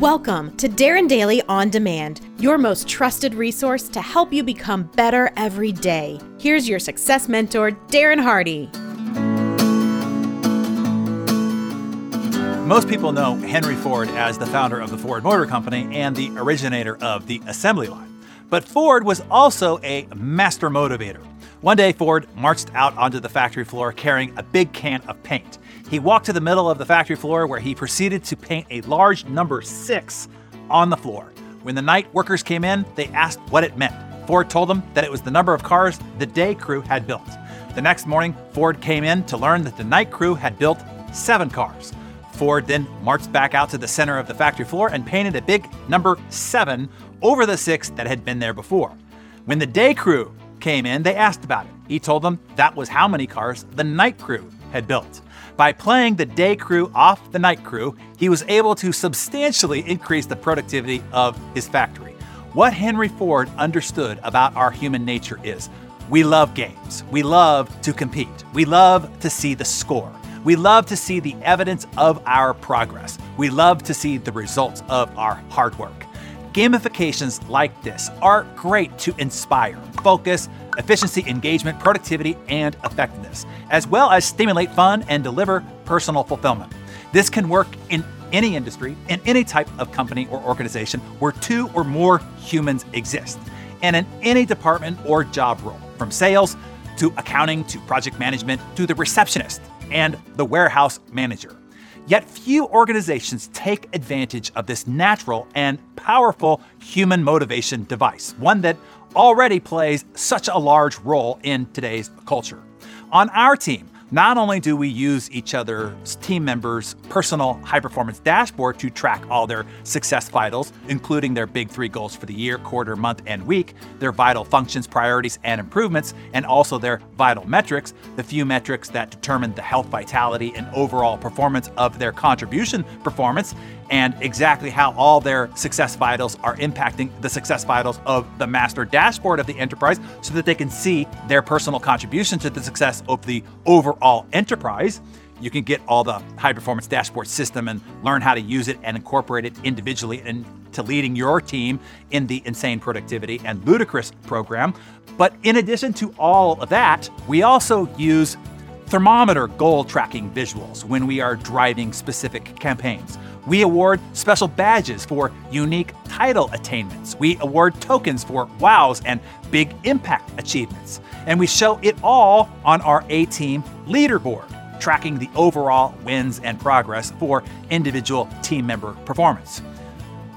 Welcome to Darren Daily On Demand, your most trusted resource to help you become better every day. Here's your success mentor, Darren Hardy. Most people know Henry Ford as the founder of the Ford Motor Company and the originator of the assembly line. But Ford was also a master motivator. One day, Ford marched out onto the factory floor carrying a big can of paint. He walked to the middle of the factory floor where he proceeded to paint a large number six on the floor. When the night workers came in, they asked what it meant. Ford told them that it was the number of cars the day crew had built. The next morning, Ford came in to learn that the night crew had built seven cars. Ford then marched back out to the center of the factory floor and painted a big number seven over the six that had been there before. When the day crew came in, they asked about it. He told them that was how many cars the night crew had built. By playing the day crew off the night crew, he was able to substantially increase the productivity of his factory. What Henry Ford understood about our human nature is we love games, we love to compete, we love to see the score. We love to see the evidence of our progress. We love to see the results of our hard work. Gamifications like this are great to inspire, focus, efficiency, engagement, productivity, and effectiveness, as well as stimulate fun and deliver personal fulfillment. This can work in any industry, in any type of company or organization where two or more humans exist, and in any department or job role, from sales to accounting to project management to the receptionist and the warehouse manager. Yet few organizations take advantage of this natural and powerful human motivation device, one that already plays such a large role in today's culture. On our team, not only do we use each other's team members' personal high performance dashboard to track all their success vitals, including their big three goals for the year, quarter, month, and week, their vital functions, priorities, and improvements, and also their vital metrics, the few metrics that determine the health, vitality, and overall performance of their contribution performance, and exactly how all their success vitals are impacting the success vitals of the master dashboard of the enterprise so that they can see their personal contribution to the success of the overall enterprise. You can get all the high performance dashboard system and learn how to use it and incorporate it individually into leading your team in the Insane Productivity and Ludicrous program. But in addition to all of that, we also use thermometer goal tracking visuals when we are driving specific campaigns. We award special badges for unique title attainments. We award tokens for wows and big impact achievements. And we show it all on our A Team leaderboard, tracking the overall wins and progress for individual team member performance.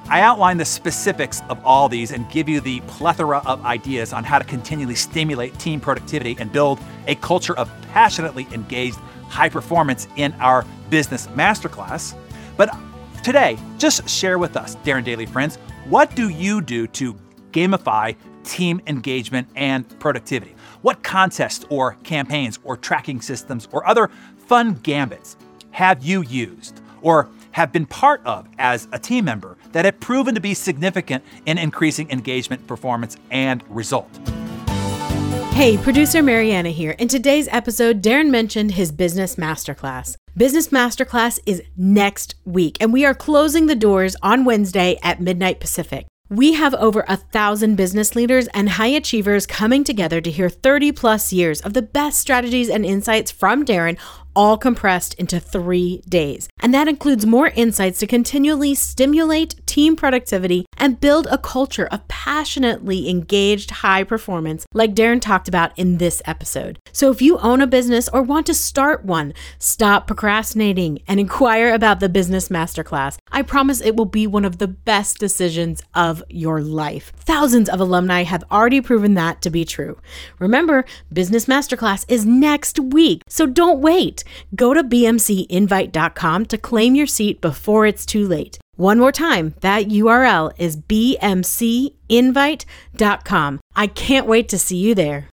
I outline the specifics of all these and give you the plethora of ideas on how to continually stimulate team productivity and build a culture of passionately engaged high performance in our business masterclass. But today, just share with us, Darren Daily friends, what do you do to gamify team engagement and productivity? What contests or campaigns or tracking systems or other fun gambits have you used or have been part of as a team member that have proven to be significant in increasing engagement, performance, and result? Hey, producer Mariana here. In today's episode, Darren mentioned his business masterclass. Business Masterclass is next week, and we are closing the doors on Wednesday at midnight Pacific. We have over a thousand business leaders and high achievers coming together to hear 30 plus years of the best strategies and insights from Darren all compressed into three days. And that includes more insights to continually stimulate team productivity and build a culture of passionately engaged high performance, like Darren talked about in this episode. So if you own a business or want to start one, stop procrastinating and inquire about the Business Masterclass. I promise it will be one of the best decisions of your life. Thousands of alumni have already proven that to be true. Remember, Business Masterclass is next week, so don't wait. Go to bmcinvite.com to claim your seat before it's too late. One more time, that URL is bmcinvite.com. I can't wait to see you there.